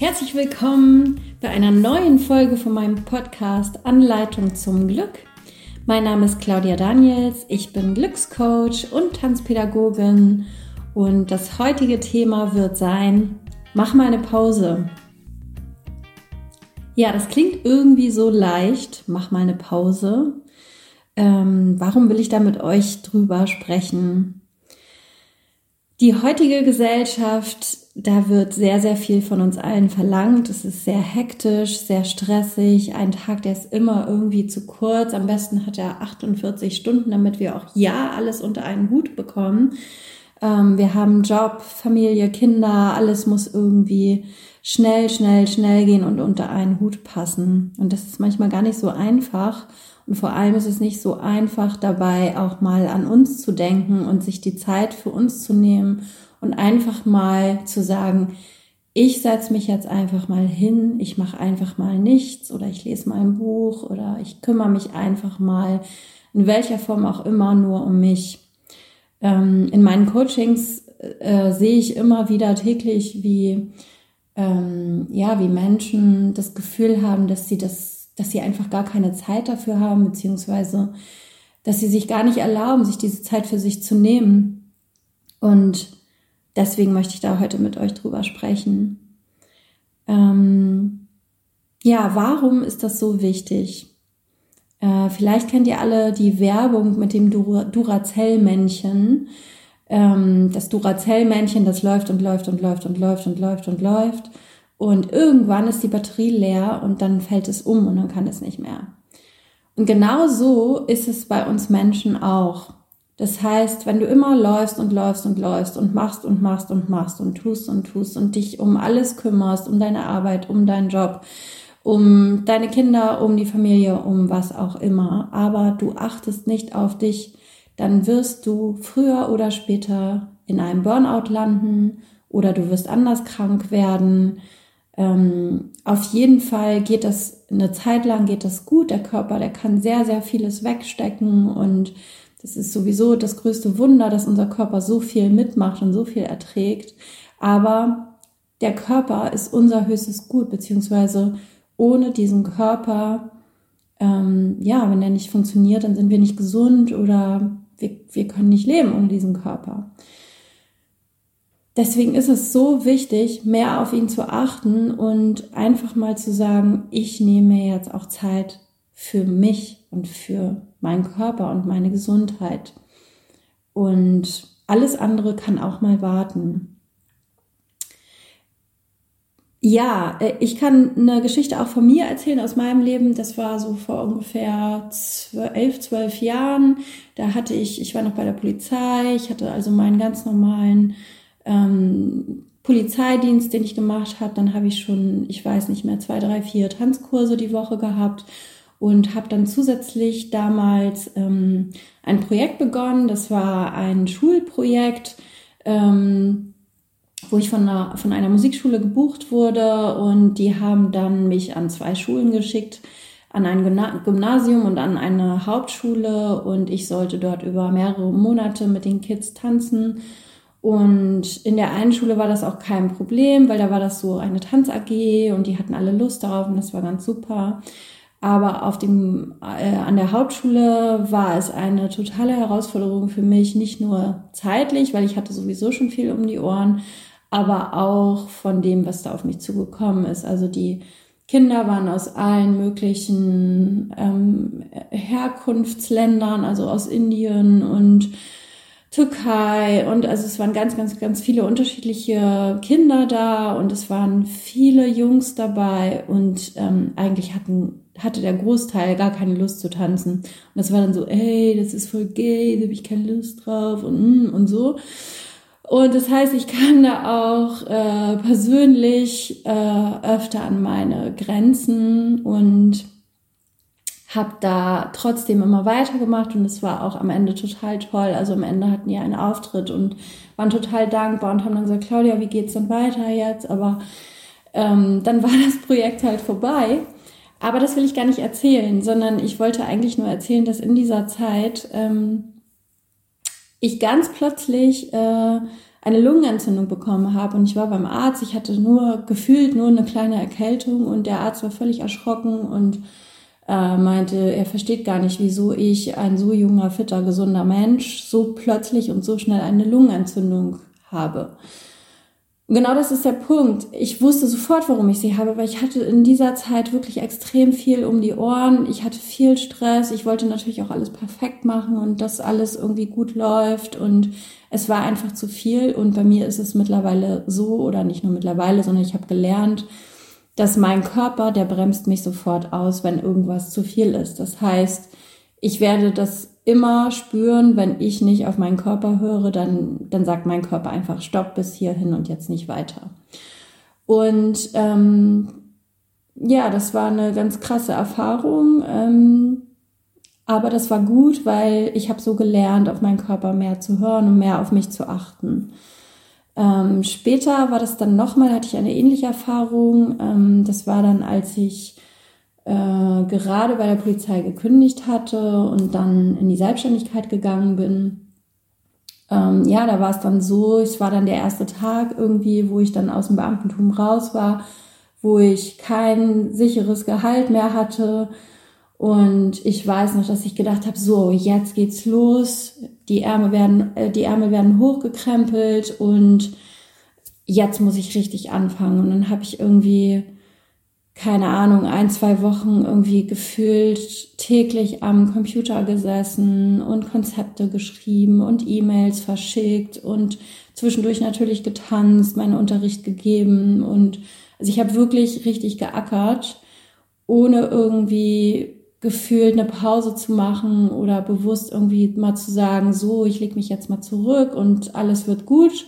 Herzlich willkommen bei einer neuen Folge von meinem Podcast Anleitung zum Glück. Mein Name ist Claudia Daniels, ich bin Glückscoach und Tanzpädagogin und das heutige Thema wird sein, mach mal eine Pause. Ja, das klingt irgendwie so leicht, mach mal eine Pause. Ähm, warum will ich da mit euch drüber sprechen? Die heutige Gesellschaft da wird sehr, sehr viel von uns allen verlangt. Es ist sehr hektisch, sehr stressig. Ein Tag, der ist immer irgendwie zu kurz. Am besten hat er 48 Stunden, damit wir auch ja alles unter einen Hut bekommen. Ähm, wir haben Job, Familie, Kinder, alles muss irgendwie schnell, schnell, schnell gehen und unter einen Hut passen. Und das ist manchmal gar nicht so einfach. Und vor allem ist es nicht so einfach dabei, auch mal an uns zu denken und sich die Zeit für uns zu nehmen und einfach mal zu sagen, ich setze mich jetzt einfach mal hin, ich mache einfach mal nichts oder ich lese mal ein Buch oder ich kümmere mich einfach mal in welcher Form auch immer nur um mich. Ähm, in meinen Coachings äh, sehe ich immer wieder täglich, wie ähm, ja, wie Menschen das Gefühl haben, dass sie das, dass sie einfach gar keine Zeit dafür haben, beziehungsweise dass sie sich gar nicht erlauben, sich diese Zeit für sich zu nehmen. Und deswegen möchte ich da heute mit euch drüber sprechen. Ähm, ja, warum ist das so wichtig? Äh, vielleicht kennt ihr alle die Werbung mit dem Dur Duracell-Männchen. Ähm, das Duracell-Männchen, das läuft und läuft und läuft und läuft und läuft und läuft. Und irgendwann ist die Batterie leer und dann fällt es um und dann kann es nicht mehr. Und genau so ist es bei uns Menschen auch. Das heißt, wenn du immer läufst und läufst und läufst und machst und machst und machst und tust und tust und dich um alles kümmerst, um deine Arbeit, um deinen Job, um deine Kinder, um die Familie, um was auch immer, aber du achtest nicht auf dich, dann wirst du früher oder später in einem Burnout landen oder du wirst anders krank werden. Ähm, auf jeden Fall geht das eine Zeit lang geht das gut. Der Körper, der kann sehr, sehr vieles wegstecken und das ist sowieso das größte Wunder, dass unser Körper so viel mitmacht und so viel erträgt. Aber der Körper ist unser höchstes Gut, beziehungsweise ohne diesen Körper, ähm, ja, wenn der nicht funktioniert, dann sind wir nicht gesund oder wir, wir können nicht leben ohne diesen Körper. Deswegen ist es so wichtig, mehr auf ihn zu achten und einfach mal zu sagen, ich nehme jetzt auch Zeit für mich und für meinen Körper und meine Gesundheit. Und alles andere kann auch mal warten. Ja, äh, ich kann eine Geschichte auch von mir erzählen aus meinem Leben. Das war so vor ungefähr elf, zwölf Jahren. Da hatte ich, ich war noch bei der Polizei. Ich hatte also meinen ganz normalen ähm, Polizeidienst, den ich gemacht habe. Dann habe ich schon, ich weiß nicht mehr, zwei, drei, vier Tanzkurse die Woche gehabt und habe dann zusätzlich damals ähm, ein Projekt begonnen. Das war ein Schulprojekt, ähm, wo ich von einer, von einer Musikschule gebucht wurde und die haben dann mich an zwei Schulen geschickt, an ein Gymnasium und an eine Hauptschule und ich sollte dort über mehrere Monate mit den Kids tanzen. Und in der einen Schule war das auch kein Problem, weil da war das so eine Tanz-AG und die hatten alle Lust darauf und das war ganz super. Aber auf dem, äh, an der Hauptschule war es eine totale Herausforderung für mich, nicht nur zeitlich, weil ich hatte sowieso schon viel um die Ohren, aber auch von dem, was da auf mich zugekommen ist. Also die Kinder waren aus allen möglichen ähm, Herkunftsländern, also aus Indien und Türkei und also es waren ganz, ganz, ganz viele unterschiedliche Kinder da und es waren viele Jungs dabei und ähm, eigentlich hatten, hatte der Großteil gar keine Lust zu tanzen. Und das war dann so, ey, das ist voll gay, da habe ich keine Lust drauf und, mm, und so. Und das heißt, ich kam da auch äh, persönlich äh, öfter an meine Grenzen und habe da trotzdem immer weitergemacht und es war auch am Ende total toll. Also am Ende hatten die einen Auftritt und waren total dankbar und haben dann gesagt, Claudia, wie geht's dann weiter jetzt? Aber ähm, dann war das Projekt halt vorbei. Aber das will ich gar nicht erzählen, sondern ich wollte eigentlich nur erzählen, dass in dieser Zeit ähm, ich ganz plötzlich äh, eine Lungenentzündung bekommen habe und ich war beim Arzt. Ich hatte nur gefühlt nur eine kleine Erkältung und der Arzt war völlig erschrocken und äh, meinte, er versteht gar nicht, wieso ich, ein so junger, fitter, gesunder Mensch, so plötzlich und so schnell eine Lungenentzündung habe. Genau das ist der Punkt. Ich wusste sofort, warum ich sie habe, weil ich hatte in dieser Zeit wirklich extrem viel um die Ohren. Ich hatte viel Stress. Ich wollte natürlich auch alles perfekt machen und dass alles irgendwie gut läuft. Und es war einfach zu viel. Und bei mir ist es mittlerweile so, oder nicht nur mittlerweile, sondern ich habe gelernt, dass mein Körper, der bremst mich sofort aus, wenn irgendwas zu viel ist. Das heißt, ich werde das immer spüren, wenn ich nicht auf meinen Körper höre, dann, dann sagt mein Körper einfach Stopp bis hierhin und jetzt nicht weiter. Und ähm, ja, das war eine ganz krasse Erfahrung. Ähm, aber das war gut, weil ich habe so gelernt, auf meinen Körper mehr zu hören und mehr auf mich zu achten. Ähm, später war das dann nochmal, hatte ich eine ähnliche Erfahrung. Ähm, das war dann, als ich äh, gerade bei der Polizei gekündigt hatte und dann in die Selbstständigkeit gegangen bin. Ähm, ja, da war es dann so, es war dann der erste Tag irgendwie, wo ich dann aus dem Beamtentum raus war, wo ich kein sicheres Gehalt mehr hatte. Und ich weiß noch, dass ich gedacht habe, so, jetzt geht's los. Die Ärmel werden, äh, die Ärmel werden hochgekrempelt und jetzt muss ich richtig anfangen. Und dann habe ich irgendwie keine Ahnung, ein, zwei Wochen irgendwie gefühlt täglich am Computer gesessen und Konzepte geschrieben und E-Mails verschickt und zwischendurch natürlich getanzt, meinen Unterricht gegeben und also ich habe wirklich richtig geackert, ohne irgendwie gefühlt eine Pause zu machen oder bewusst irgendwie mal zu sagen, so, ich lege mich jetzt mal zurück und alles wird gut.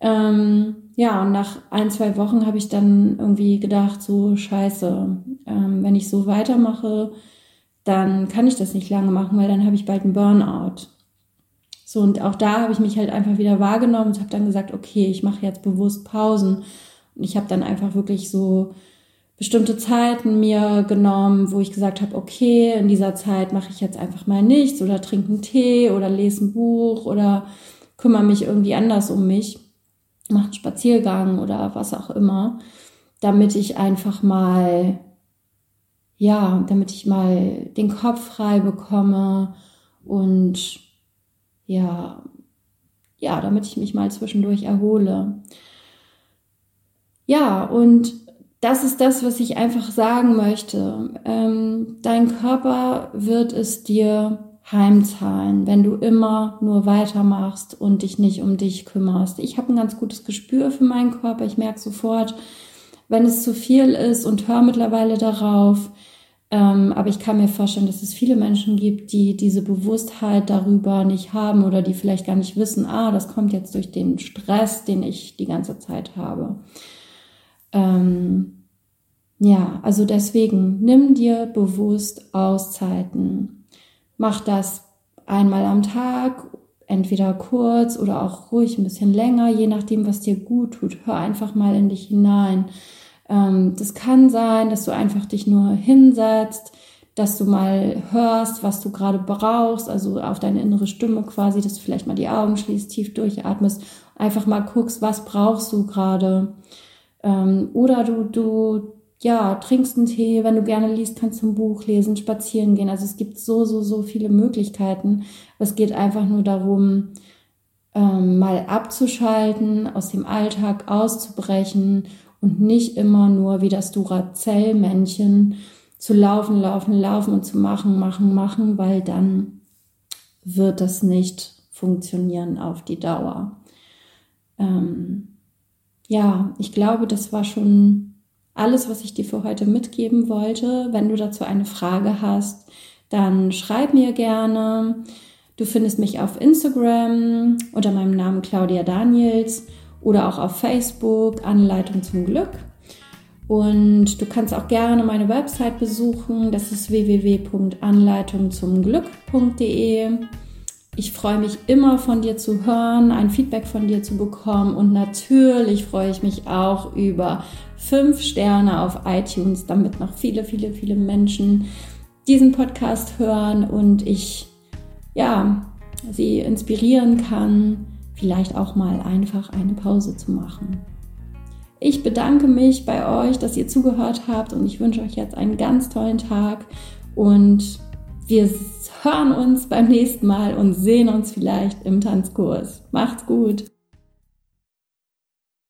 Ähm, ja, und nach ein, zwei Wochen habe ich dann irgendwie gedacht, so scheiße, ähm, wenn ich so weitermache, dann kann ich das nicht lange machen, weil dann habe ich bald einen Burnout. So, und auch da habe ich mich halt einfach wieder wahrgenommen und habe dann gesagt, okay, ich mache jetzt bewusst Pausen. Und ich habe dann einfach wirklich so bestimmte Zeiten mir genommen, wo ich gesagt habe, okay, in dieser Zeit mache ich jetzt einfach mal nichts oder trinke einen Tee oder lese ein Buch oder kümmere mich irgendwie anders um mich mache einen Spaziergang oder was auch immer, damit ich einfach mal, ja, damit ich mal den Kopf frei bekomme und ja, ja, damit ich mich mal zwischendurch erhole. Ja, und das ist das, was ich einfach sagen möchte. Ähm, dein Körper wird es dir heimzahlen, wenn du immer nur weitermachst und dich nicht um dich kümmerst. Ich habe ein ganz gutes Gespür für meinen Körper. Ich merke sofort, wenn es zu viel ist und höre mittlerweile darauf. Ähm, aber ich kann mir vorstellen, dass es viele Menschen gibt, die diese Bewusstheit darüber nicht haben oder die vielleicht gar nicht wissen, ah, das kommt jetzt durch den Stress, den ich die ganze Zeit habe. Ähm, ja, also deswegen nimm dir bewusst Auszeiten Mach das einmal am Tag, entweder kurz oder auch ruhig ein bisschen länger, je nachdem, was dir gut tut. Hör einfach mal in dich hinein. Ähm, das kann sein, dass du einfach dich nur hinsetzt, dass du mal hörst, was du gerade brauchst, also auf deine innere Stimme quasi, dass du vielleicht mal die Augen schließt, tief durchatmest, einfach mal guckst, was brauchst du gerade. Ähm, oder du, du ja, trinkst einen Tee, wenn du gerne liest, kannst du ein Buch lesen, spazieren gehen. Also es gibt so, so, so viele Möglichkeiten. Es geht einfach nur darum, ähm, mal abzuschalten, aus dem Alltag auszubrechen und nicht immer nur wie das Duracell-Männchen zu laufen, laufen, laufen und zu machen, machen, machen, weil dann wird das nicht funktionieren auf die Dauer. Ähm, ja, ich glaube, das war schon alles, was ich dir für heute mitgeben wollte. Wenn du dazu eine Frage hast, dann schreib mir gerne. Du findest mich auf Instagram unter meinem Namen Claudia Daniels oder auch auf Facebook Anleitung zum Glück. Und du kannst auch gerne meine Website besuchen. Das ist www.anleitungzumglück.de. Ich freue mich immer von dir zu hören, ein Feedback von dir zu bekommen und natürlich freue ich mich auch über fünf Sterne auf iTunes, damit noch viele, viele, viele Menschen diesen Podcast hören und ich ja sie inspirieren kann, vielleicht auch mal einfach eine Pause zu machen. Ich bedanke mich bei euch, dass ihr zugehört habt und ich wünsche euch jetzt einen ganz tollen Tag und wir hören uns beim nächsten Mal und sehen uns vielleicht im Tanzkurs. Macht's gut!